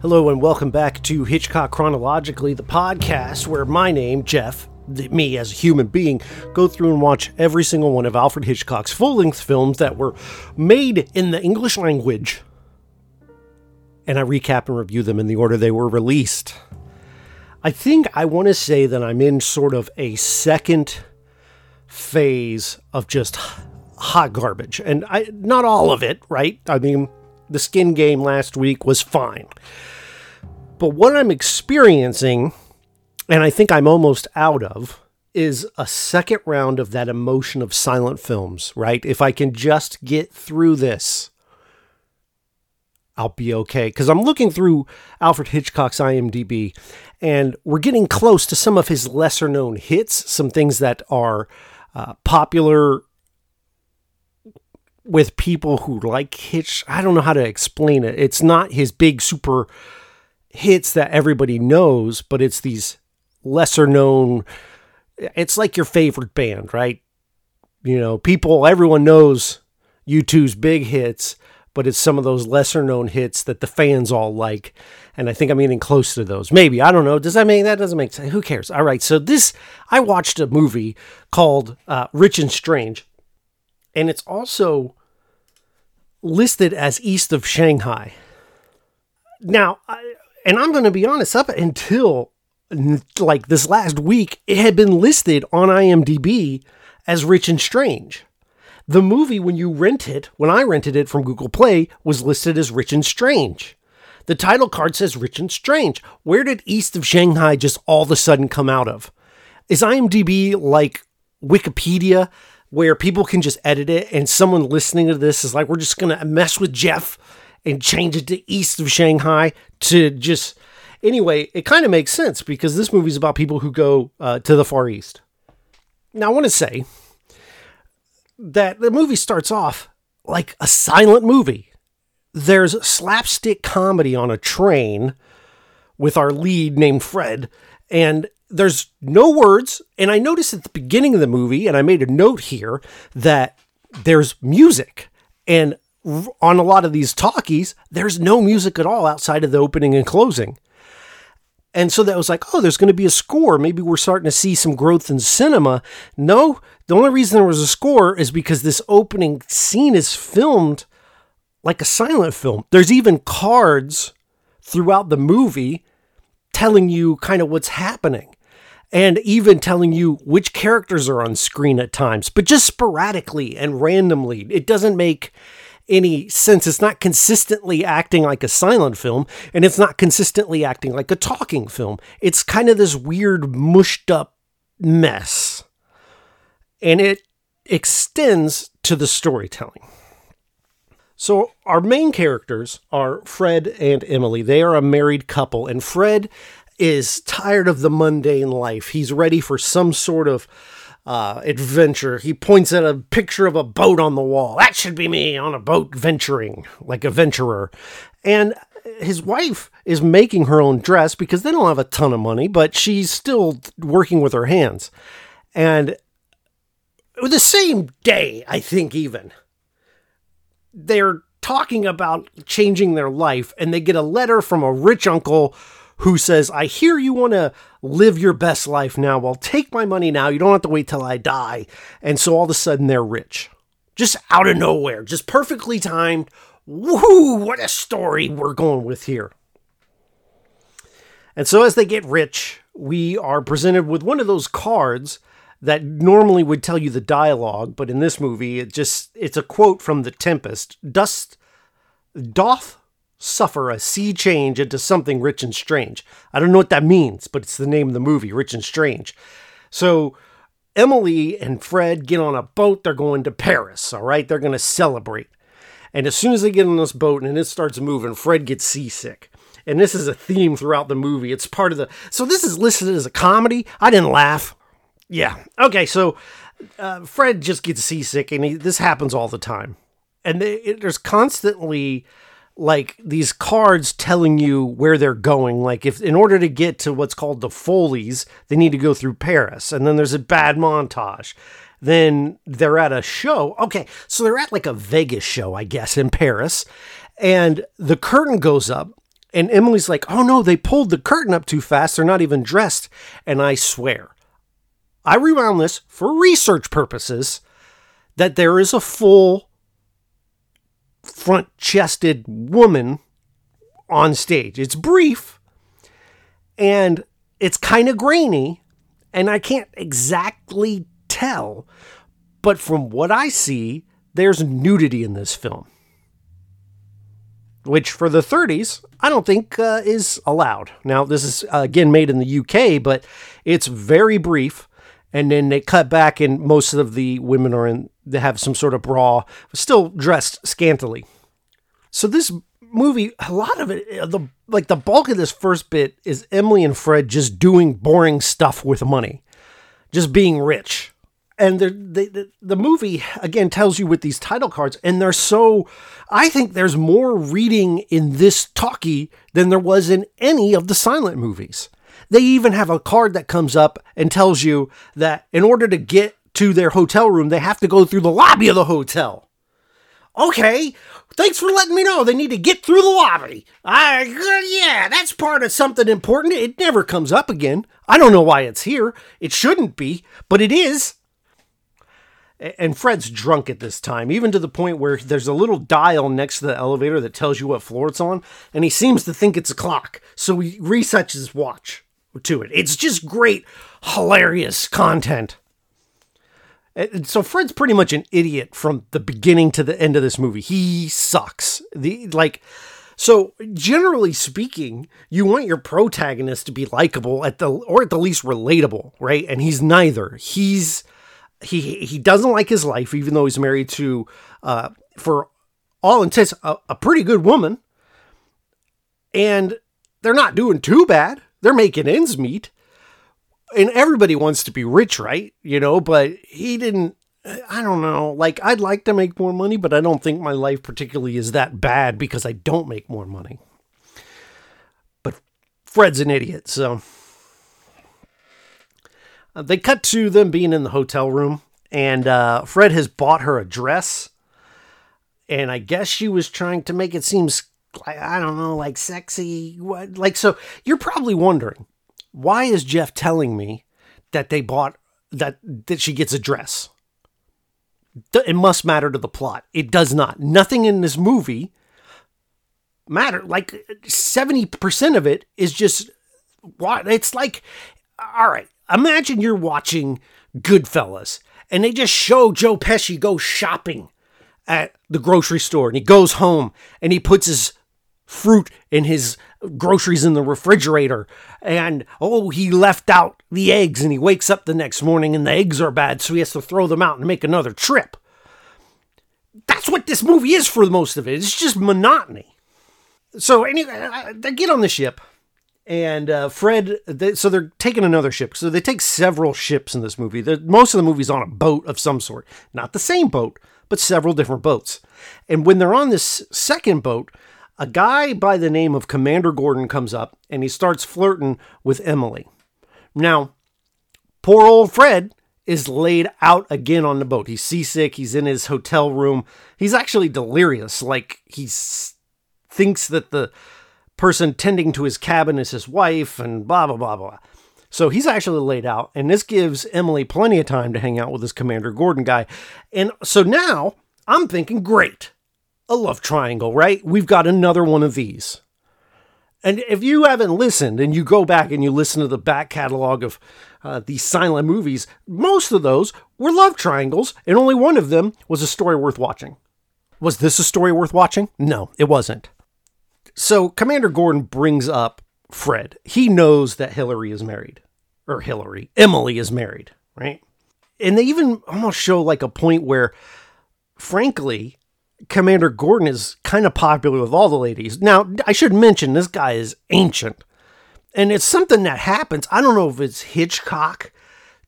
Hello and welcome back to Hitchcock Chronologically, the podcast where my name, Jeff, me as a human being, go through and watch every single one of Alfred Hitchcock's full length films that were made in the English language. And I recap and review them in the order they were released. I think I want to say that I'm in sort of a second phase of just hot garbage. And I not all of it, right? I mean, the skin game last week was fine. But what I'm experiencing, and I think I'm almost out of, is a second round of that emotion of silent films, right? If I can just get through this, I'll be okay. Because I'm looking through Alfred Hitchcock's IMDb, and we're getting close to some of his lesser known hits, some things that are uh, popular with people who like Hitch. I don't know how to explain it. It's not his big super hits that everybody knows, but it's these lesser known. It's like your favorite band, right? You know, people, everyone knows U2's big hits, but it's some of those lesser known hits that the fans all like. And I think I'm getting close to those. Maybe. I don't know. Does that mean that doesn't make sense? Who cares? All right. So this, I watched a movie called uh, Rich and Strange. And it's also listed as east of Shanghai. Now, I, and I'm going to be honest, up until like this last week, it had been listed on IMDb as Rich and Strange. The movie, when you rent it, when I rented it from Google Play, was listed as Rich and Strange. The title card says Rich and Strange. Where did East of Shanghai just all of a sudden come out of? Is IMDb like Wikipedia where people can just edit it and someone listening to this is like, we're just going to mess with Jeff and change it to east of Shanghai to just. Anyway, it kind of makes sense because this movie is about people who go uh, to the Far East. Now, I want to say that the movie starts off like a silent movie. There's slapstick comedy on a train with our lead named Fred, and there's no words. And I noticed at the beginning of the movie, and I made a note here that there's music. And on a lot of these talkies, there's no music at all outside of the opening and closing. And so that was like, oh, there's going to be a score. Maybe we're starting to see some growth in cinema. No, the only reason there was a score is because this opening scene is filmed like a silent film. There's even cards throughout the movie telling you kind of what's happening and even telling you which characters are on screen at times, but just sporadically and randomly. It doesn't make any sense. It's not consistently acting like a silent film, and it's not consistently acting like a talking film. It's kind of this weird, mushed up mess. And it extends to the storytelling. So, our main characters are Fred and Emily. They are a married couple, and Fred is tired of the mundane life. He's ready for some sort of uh, adventure. He points at a picture of a boat on the wall. That should be me on a boat venturing, like a venturer. And his wife is making her own dress because they don't have a ton of money, but she's still working with her hands. And the same day, I think, even, they're talking about changing their life, and they get a letter from a rich uncle who says, I hear you want to live your best life now. Well, take my money now. You don't have to wait till I die. And so all of a sudden they're rich. Just out of nowhere, just perfectly timed. Woo, what a story we're going with here. And so as they get rich, we are presented with one of those cards that normally would tell you the dialogue, but in this movie, it just it's a quote from The Tempest. Dust doth suffer a sea change into something rich and strange. I don't know what that means, but it's the name of the movie, Rich and Strange. So Emily and Fred get on a boat. They're going to Paris, all right? They're going to celebrate. And as soon as they get on this boat and it starts moving, Fred gets seasick. And this is a theme throughout the movie. It's part of the. So this is listed as a comedy. I didn't laugh. Yeah. Okay. So uh, Fred just gets seasick, and he, this happens all the time. And they, it, there's constantly like these cards telling you where they're going. Like if in order to get to what's called the Follies, they need to go through Paris, and then there's a bad montage. Then they're at a show. Okay, so they're at like a Vegas show, I guess, in Paris, and the curtain goes up, And Emily's like, oh no, they pulled the curtain up too fast. They're not even dressed. And I swear, I rewound this for research purposes that there is a full front chested woman on stage. It's brief and it's kind of grainy, and I can't exactly tell, but from what I see, there's nudity in this film. Which for the 30s, I don't think uh, is allowed. Now, this is uh, again made in the UK, but it's very brief. And then they cut back, and most of the women are in, they have some sort of bra, still dressed scantily. So this movie, a lot of it, uh, the like the bulk of this first bit is Emily and Fred just doing boring stuff with money, just being rich. And the, the the movie again tells you with these title cards, and they're so. I think there's more reading in this talkie than there was in any of the silent movies. They even have a card that comes up and tells you that in order to get to their hotel room, they have to go through the lobby of the hotel. Okay, thanks for letting me know they need to get through the lobby. I, yeah, that's part of something important. It never comes up again. I don't know why it's here. It shouldn't be, but it is. And Fred's drunk at this time, even to the point where there's a little dial next to the elevator that tells you what floor it's on, and he seems to think it's a clock. So he resets his watch to it. It's just great, hilarious content. So Fred's pretty much an idiot from the beginning to the end of this movie. He sucks. The like so generally speaking, you want your protagonist to be likable at the or at the least relatable, right? And he's neither. He's he he doesn't like his life even though he's married to uh for all intents a, a pretty good woman. And they're not doing too bad. They're making ends meet and everybody wants to be rich, right? You know, but he didn't. I don't know. Like, I'd like to make more money, but I don't think my life particularly is that bad because I don't make more money. But Fred's an idiot, so. Uh, they cut to them being in the hotel room, and uh, Fred has bought her a dress. And I guess she was trying to make it seem, I don't know, like sexy. What, like, so you're probably wondering why is Jeff telling me that they bought that that she gets a dress? It must matter to the plot. It does not. Nothing in this movie matter. Like 70% of it is just what it's like all right, imagine you're watching Goodfellas and they just show Joe Pesci go shopping at the grocery store and he goes home and he puts his fruit in his groceries in the refrigerator and oh he left out the eggs and he wakes up the next morning and the eggs are bad so he has to throw them out and make another trip that's what this movie is for most of it it's just monotony so anyway they get on the ship and uh, Fred, they, so they're taking another ship. So they take several ships in this movie. They're, most of the movie's on a boat of some sort, not the same boat, but several different boats. And when they're on this second boat, a guy by the name of Commander Gordon comes up and he starts flirting with Emily. Now, poor old Fred is laid out again on the boat. He's seasick. He's in his hotel room. He's actually delirious. Like he thinks that the person tending to his cabin is his wife and blah, blah, blah, blah. So he's actually laid out. And this gives Emily plenty of time to hang out with this Commander Gordon guy. And so now I'm thinking, great a love triangle, right? We've got another one of these. And if you haven't listened and you go back and you listen to the back catalog of uh, these silent movies, most of those were love triangles, and only one of them was a story worth watching. Was this a story worth watching? No, it wasn't. So Commander Gordon brings up Fred. He knows that Hillary is married, or Hillary, Emily is married, right? And they even almost show like a point where, frankly, Commander Gordon is kind of popular with all the ladies. Now, I should mention this guy is ancient. And it's something that happens. I don't know if it's Hitchcock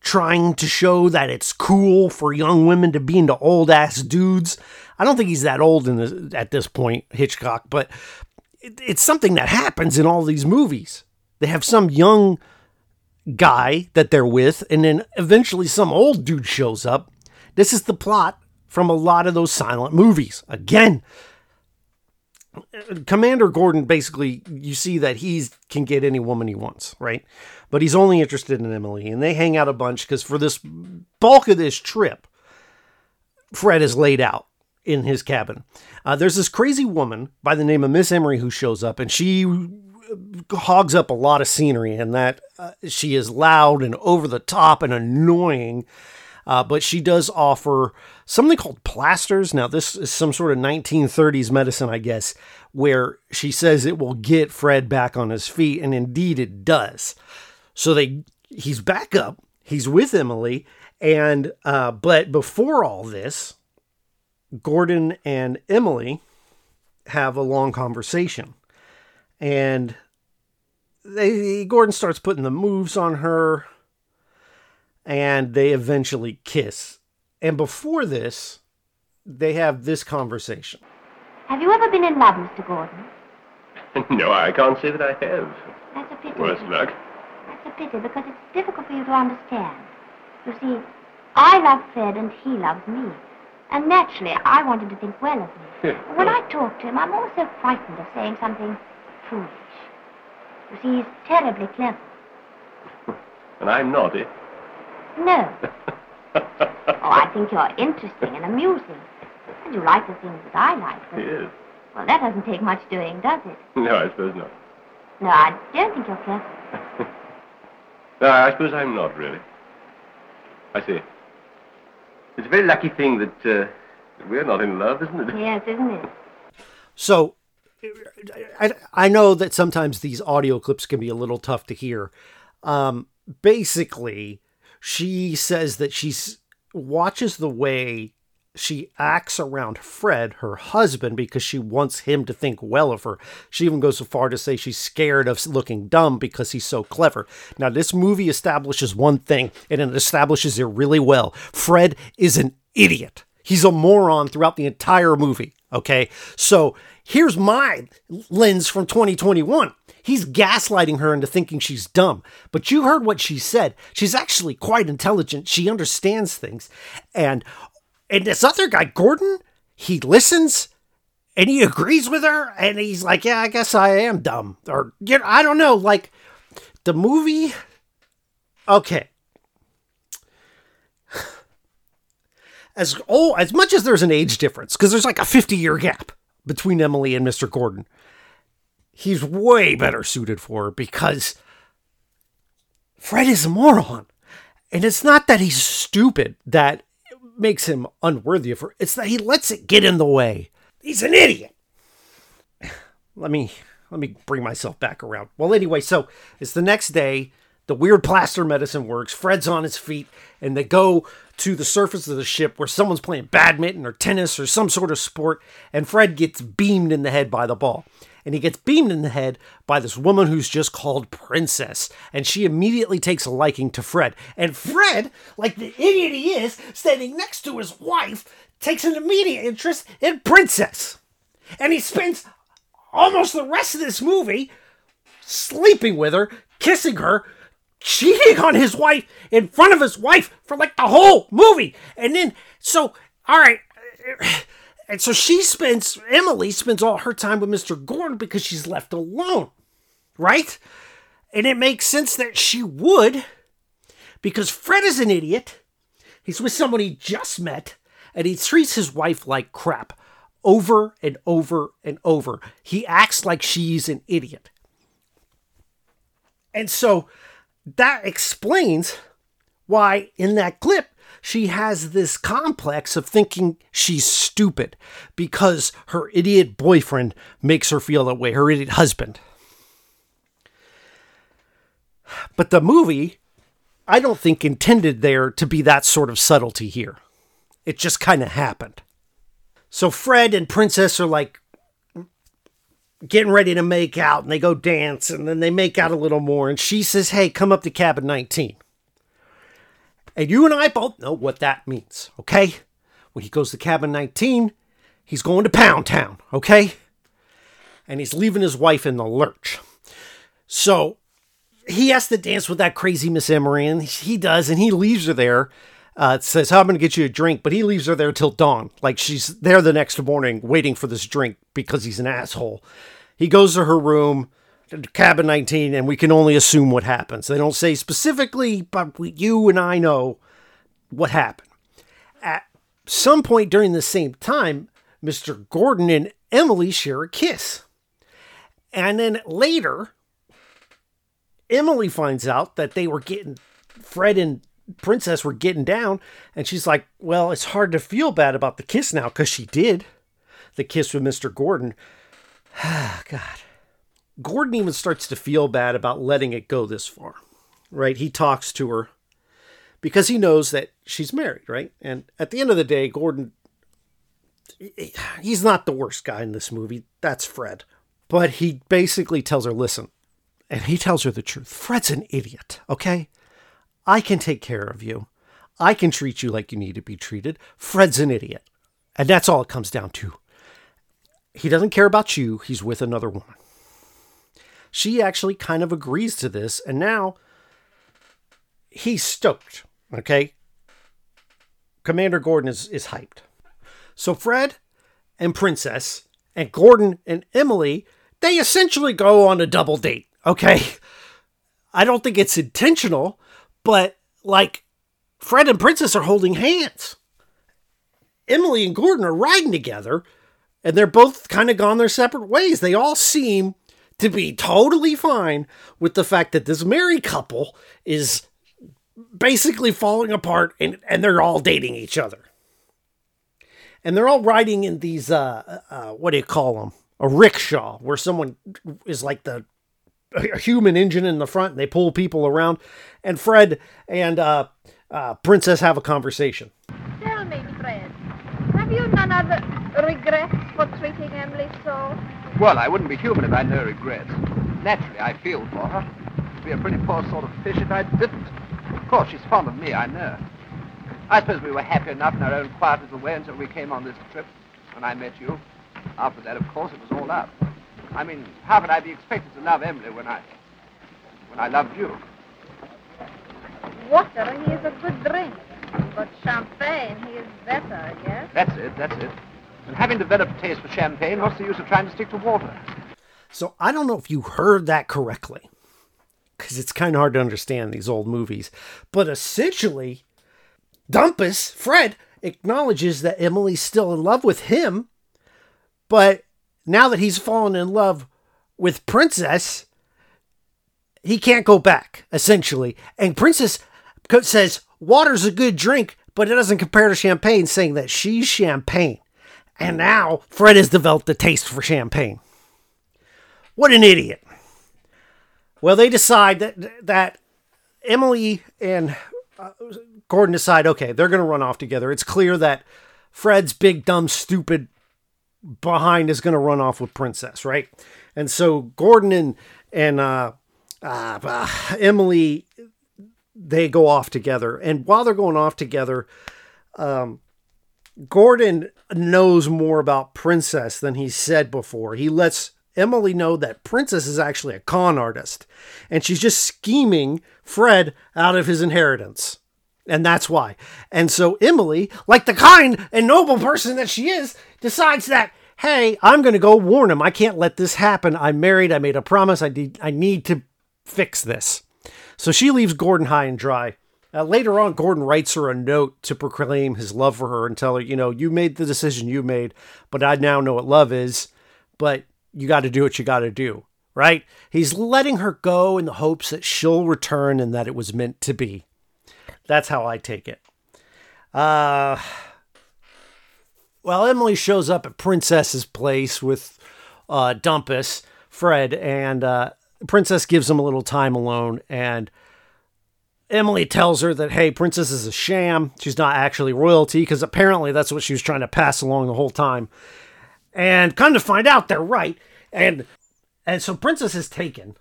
trying to show that it's cool for young women to be into old ass dudes. I don't think he's that old in this, at this point, Hitchcock, but it, it's something that happens in all these movies. They have some young guy that they're with, and then eventually some old dude shows up. This is the plot from a lot of those silent movies. Again, Commander Gordon basically, you see that he can get any woman he wants, right? But he's only interested in Emily, and they hang out a bunch because for this bulk of this trip, Fred is laid out in his cabin. Uh, there's this crazy woman by the name of Miss Imery who shows up, and she hogs up a lot of scenery, and that uh, she is loud and over the top and annoying. Uh, but she does offer something called plasters. Now, this is some sort of 1930s medicine, I guess, where she says it will get Fred back on his feet, and indeed it does. So they he's back up, he's with Emily, and uh, but before all this, Gordon and Emily have a long conversation, and they Gordon starts putting the moves on her and they eventually kiss. And before this, they have this conversation. Have you ever been in love, Mr. Gordon? no, I can't say that I have. That's a pity. Worse luck. That's a pity because it's difficult for you to understand. You see, I love Fred and he loves me. And naturally, I wanted to think well of me. when I talk to him, I'm always so frightened of saying something foolish. You see, he's terribly clever. And I'm naughty. No. oh, I think you're interesting and amusing. And you like the things that I like. But, Yes. well, that doesn't take much doing, does it? No, I suppose not. No, I don't think you're clever. No, I suppose I'm not, really. I see. It's a very lucky thing that uh, we're not in love, isn't it? Yes, isn't it? So I, I know that sometimes these audio clips can be a little tough to hear. Um, basically, she says that she watches the way she acts around Fred, her husband, because she wants him to think well of her. She even goes so far to say she's scared of looking dumb because he's so clever. Now, this movie establishes one thing, and it establishes it really well Fred is an idiot. He's a moron throughout the entire movie. Okay. So here's my lens from 2021. He's gaslighting her into thinking she's dumb. But you heard what she said. She's actually quite intelligent. She understands things. And and this other guy, Gordon, he listens and he agrees with her and he's like, "Yeah, I guess I am dumb." Or you know, I don't know, like the movie Okay. As oh, as much as there's an age difference cuz there's like a 50-year gap between Emily and Mr. Gordon. He's way better suited for her because Fred is a moron. And it's not that he's stupid that makes him unworthy of her. It's that he lets it get in the way. He's an idiot. Let me let me bring myself back around. Well, anyway, so it's the next day. The weird plaster medicine works. Fred's on his feet, and they go to the surface of the ship where someone's playing badminton or tennis or some sort of sport, and Fred gets beamed in the head by the ball. And he gets beamed in the head by this woman who's just called Princess. And she immediately takes a liking to Fred. And Fred, like the idiot he is, standing next to his wife, takes an immediate interest in Princess. And he spends almost the rest of this movie sleeping with her, kissing her, cheating on his wife in front of his wife for like the whole movie. And then, so, all right. And so she spends, Emily spends all her time with Mr. Gordon because she's left alone, right? And it makes sense that she would because Fred is an idiot. He's with someone he just met and he treats his wife like crap over and over and over. He acts like she's an idiot. And so that explains why in that clip she has this complex of thinking she's stupid because her idiot boyfriend makes her feel that way, her idiot husband. But the movie, I don't think intended there to be that sort of subtlety here. It just kind of happened. So Fred and Princess are like getting ready to make out and they go dance and then they make out a little more and she says, "Hey, come up to cabin 19." And you and I both know what that means, okay? When he goes to cabin 19, he's going to Pound Town, okay? And he's leaving his wife in the lurch. So he has to dance with that crazy Miss Imery, and he does, and he leaves her there. Uh, says, "How I'm going to get you a drink," but he leaves her there till dawn. Like she's there the next morning waiting for this drink because he's an asshole. He goes to her room, cabin 19, and we can only assume what happens. They don't say specifically, but we, you and I know what happened. At some point during the same time, Mr. Gordon and Emily share a kiss. And then later, Emily finds out that they were getting, Fred and Princess were getting down. And she's like, Well, it's hard to feel bad about the kiss now because she did. The kiss with Mr. Gordon. God. Gordon even starts to feel bad about letting it go this far, right? He talks to her because he knows that she's married, right? And at the end of the day, Gordon, he's not the worst guy in this movie. That's Fred. But he basically tells her, listen, and he tells her the truth. Fred's an idiot, okay? I can take care of you. I can treat you like you need to be treated. Fred's an idiot. And that's all it comes down to. He doesn't care about you, he's with another woman. She actually kind of agrees to this, and now he's stoked, okay? Commander Gordon is, is hyped. So Fred and Princess and Gordon and Emily, they essentially go on a double date, okay? I don't think it's intentional, but like Fred and Princess are holding hands. Emily and Gordon are riding together, and they're both kind of gone their separate ways. They all seem to be totally fine with the fact that this married couple is basically falling apart and, and they're all dating each other. And they're all riding in these, uh, uh, what do you call them? A rickshaw, where someone is like the a human engine in the front and they pull people around. And Fred and uh, uh, Princess have a conversation. Tell me, Fred, have you none other regrets for treating Emily so? Well, I wouldn't be human if I had no regrets. Naturally, I feel for her. It'd be a pretty poor sort of fish if I didn't. Of course, she's fond of me, I know. I suppose we were happy enough in our own quiet little way until we came on this trip, when I met you. After that, of course, it was all up. I mean, how could I be expected to love Emily when I... when I loved you? Water, he is a good drink. But champagne, he is better, I guess. That's it, that's it. And having developed a taste for champagne, what's the use of trying to stick to water? So I don't know if you heard that correctly, because it's kind of hard to understand these old movies. But essentially, Dumpus, Fred, acknowledges that Emily's still in love with him, but now that he's fallen in love with Princess, he can't go back, essentially. And Princess says, Water's a good drink, but it doesn't compare to champagne, saying that she's champagne. And now Fred has developed a taste for champagne. What an idiot. Well, they decide that that Emily and uh, Gordon decide, okay, they're going to run off together. It's clear that Fred's big, dumb, stupid behind is going to run off with Princess, right? And so Gordon and and uh, uh, uh, Emily they go off together, and while they're going off together, um, Gordon knows more about Princess than he said before. He lets Emily know that Princess is actually a con artist, and she's just scheming Fred out of his inheritance. And that's why. And so Emily, like the kind and noble person that she is, decides that, hey, I'm going to go warn him. I can't let this happen. I'm married. I made a promise. I need, I need to fix this. So she leaves Gordon high and dry. Uh, later on, Gordon writes her a note to proclaim his love for her and tell her, you know, you made the decision you made, but I now know what love is, but you got to do what you got to do, right? He's letting her go in the hopes that she'll return and that it was meant to be. That's how I take it. Uh, well, Emily shows up at Princess's place with uh, Dumpus, Fred, and uh, Princess gives him a little time alone, and Emily tells her that, hey, Princess is a sham. She's not actually royalty, because apparently that's what she was trying to pass along the whole time. And come to find out, they're right. And and so Princess is taken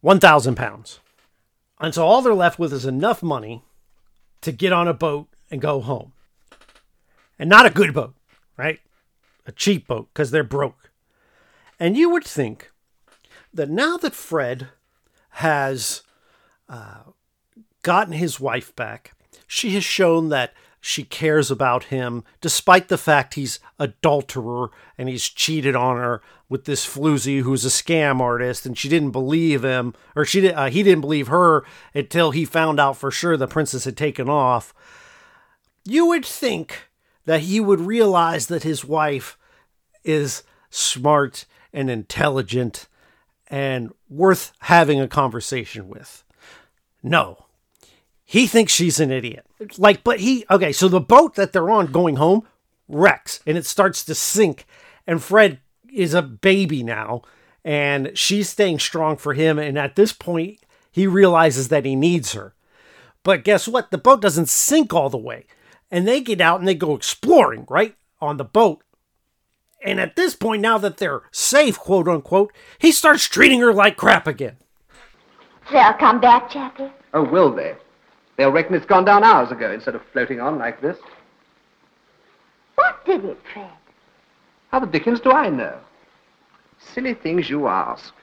1,000 pounds. And so all they're left with is enough money to get on a boat and go home. And not a good boat, right? A cheap boat, because they're broke. And you would think that now that Fred has uh, gotten his wife back she has shown that she cares about him despite the fact he's adulterer and he's cheated on her with this floozy who's a scam artist and she didn't believe him or she did, uh, he didn't believe her until he found out for sure the princess had taken off. You would think that he would realize that his wife is smart and intelligent and worth having a conversation with. No he thinks she's an idiot. Like, but he, okay, so the boat that they're on going home wrecks and it starts to sink. And Fred is a baby now and she's staying strong for him. And at this point, he realizes that he needs her. But guess what? The boat doesn't sink all the way. And they get out and they go exploring, right? On the boat. And at this point, now that they're safe, quote unquote, he starts treating her like crap again. They'll come back, Jackie. Oh, will they? They'll reckon it's gone down hours ago instead of floating on like this. What did it, Fred? How the dickens do I know? Silly things you ask.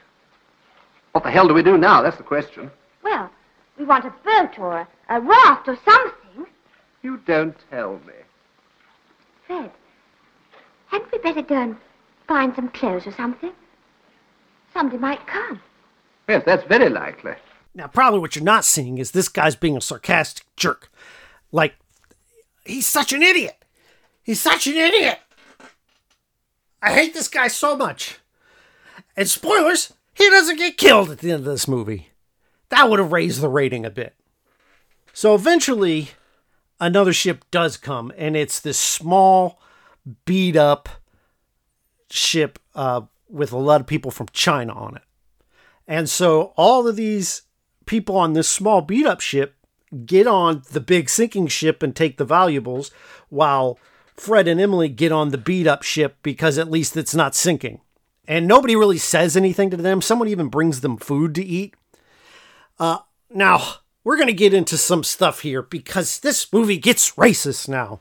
What the hell do we do now? That's the question. Well, we want a boat or a, a raft or something. You don't tell me. Fred, hadn't we better go and find some clothes or something? Somebody might come. Yes, that's very likely. Now, probably what you're not seeing is this guy's being a sarcastic jerk. Like, he's such an idiot. He's such an idiot. I hate this guy so much. And spoilers, he doesn't get killed at the end of this movie. That would have raised the rating a bit. So eventually, another ship does come, and it's this small, beat up ship uh, with a lot of people from China on it. And so all of these people on this small beat up ship get on the big sinking ship and take the valuables while Fred and Emily get on the beat up ship because at least it's not sinking. And nobody really says anything to them. Someone even brings them food to eat. Uh, now, we're going to get into some stuff here because this movie gets racist now.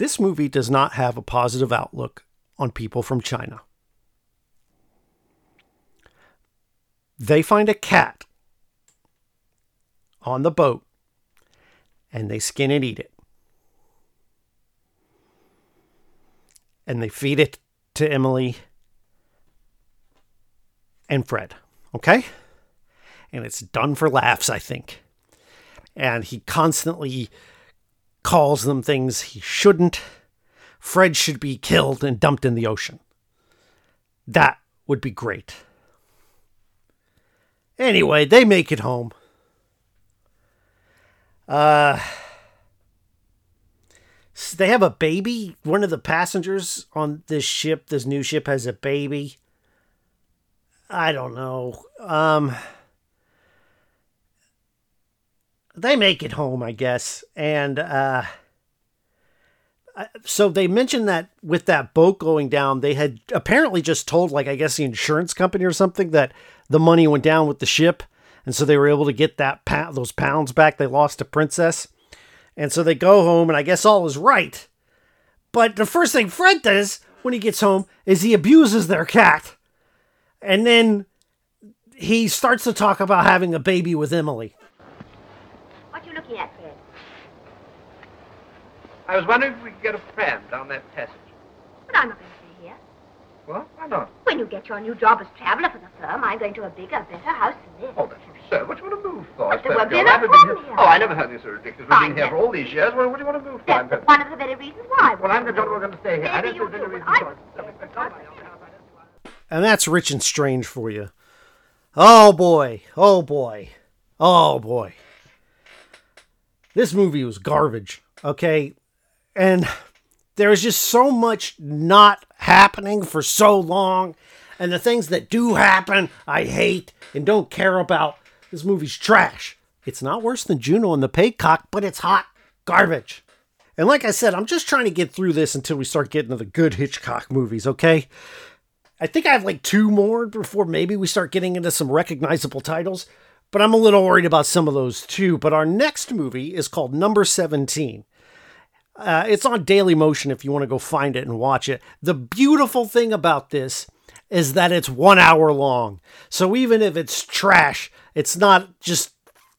This movie does not have a positive outlook on people from China. They find a cat on the boat and they skin and eat it. And they feed it to Emily and Fred. Okay? And it's done for laughs, I think. And he constantly calls them things he shouldn't. Fred should be killed and dumped in the ocean. That would be great. Anyway, they make it home. Uh, they have a baby. One of the passengers on this ship, this new ship, has a baby. I don't know. Um, they make it home, I guess. And uh, so they mentioned that with that boat going down, they had apparently just told, like, I guess the insurance company or something, that the money went down with the ship. And so they were able to get that those pounds back they lost to Princess. And so they go home, and I guess all is right. But the first thing Fred does when he gets home is he abuses their cat. And then he starts to talk about having a baby with Emily. I was wondering if we could get a pram down that passage. But I'm not going to stay here. What? Why not? When you get your new job as traveler for the firm, I'm going to a bigger, better house than this. Oh, that's absurd. What do you want to move for? But there won't be girl, enough I've been room here. here. Oh, I never heard this so ridiculous. We've been here for all these years. What, what do you want to move for? That's one of the very reasons why. Well, I'm going to we're going to stay here. I don't Maybe see you any reason but I for it. And that's rich and strange for you. Oh boy. Oh boy. Oh boy. This movie was garbage. Okay. And there is just so much not happening for so long. And the things that do happen, I hate and don't care about. This movie's trash. It's not worse than Juno and the Paycock, but it's hot garbage. And like I said, I'm just trying to get through this until we start getting to the good Hitchcock movies, okay? I think I have like two more before maybe we start getting into some recognizable titles, but I'm a little worried about some of those too. But our next movie is called Number 17. Uh, it's on Daily Motion if you want to go find it and watch it. The beautiful thing about this is that it's one hour long. So even if it's trash, it's not just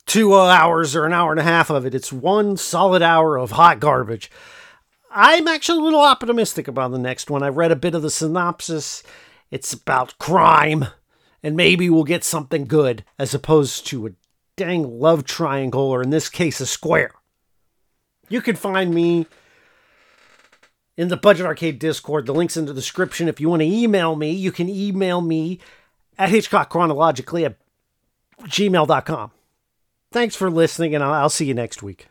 two hours or an hour and a half of it. It's one solid hour of hot garbage. I'm actually a little optimistic about the next one. I read a bit of the synopsis. It's about crime, and maybe we'll get something good as opposed to a dang love triangle, or in this case, a square. You can find me in the Budget Arcade Discord. The link's in the description. If you want to email me, you can email me at hitchcockchronologically at gmail.com. Thanks for listening, and I'll, I'll see you next week.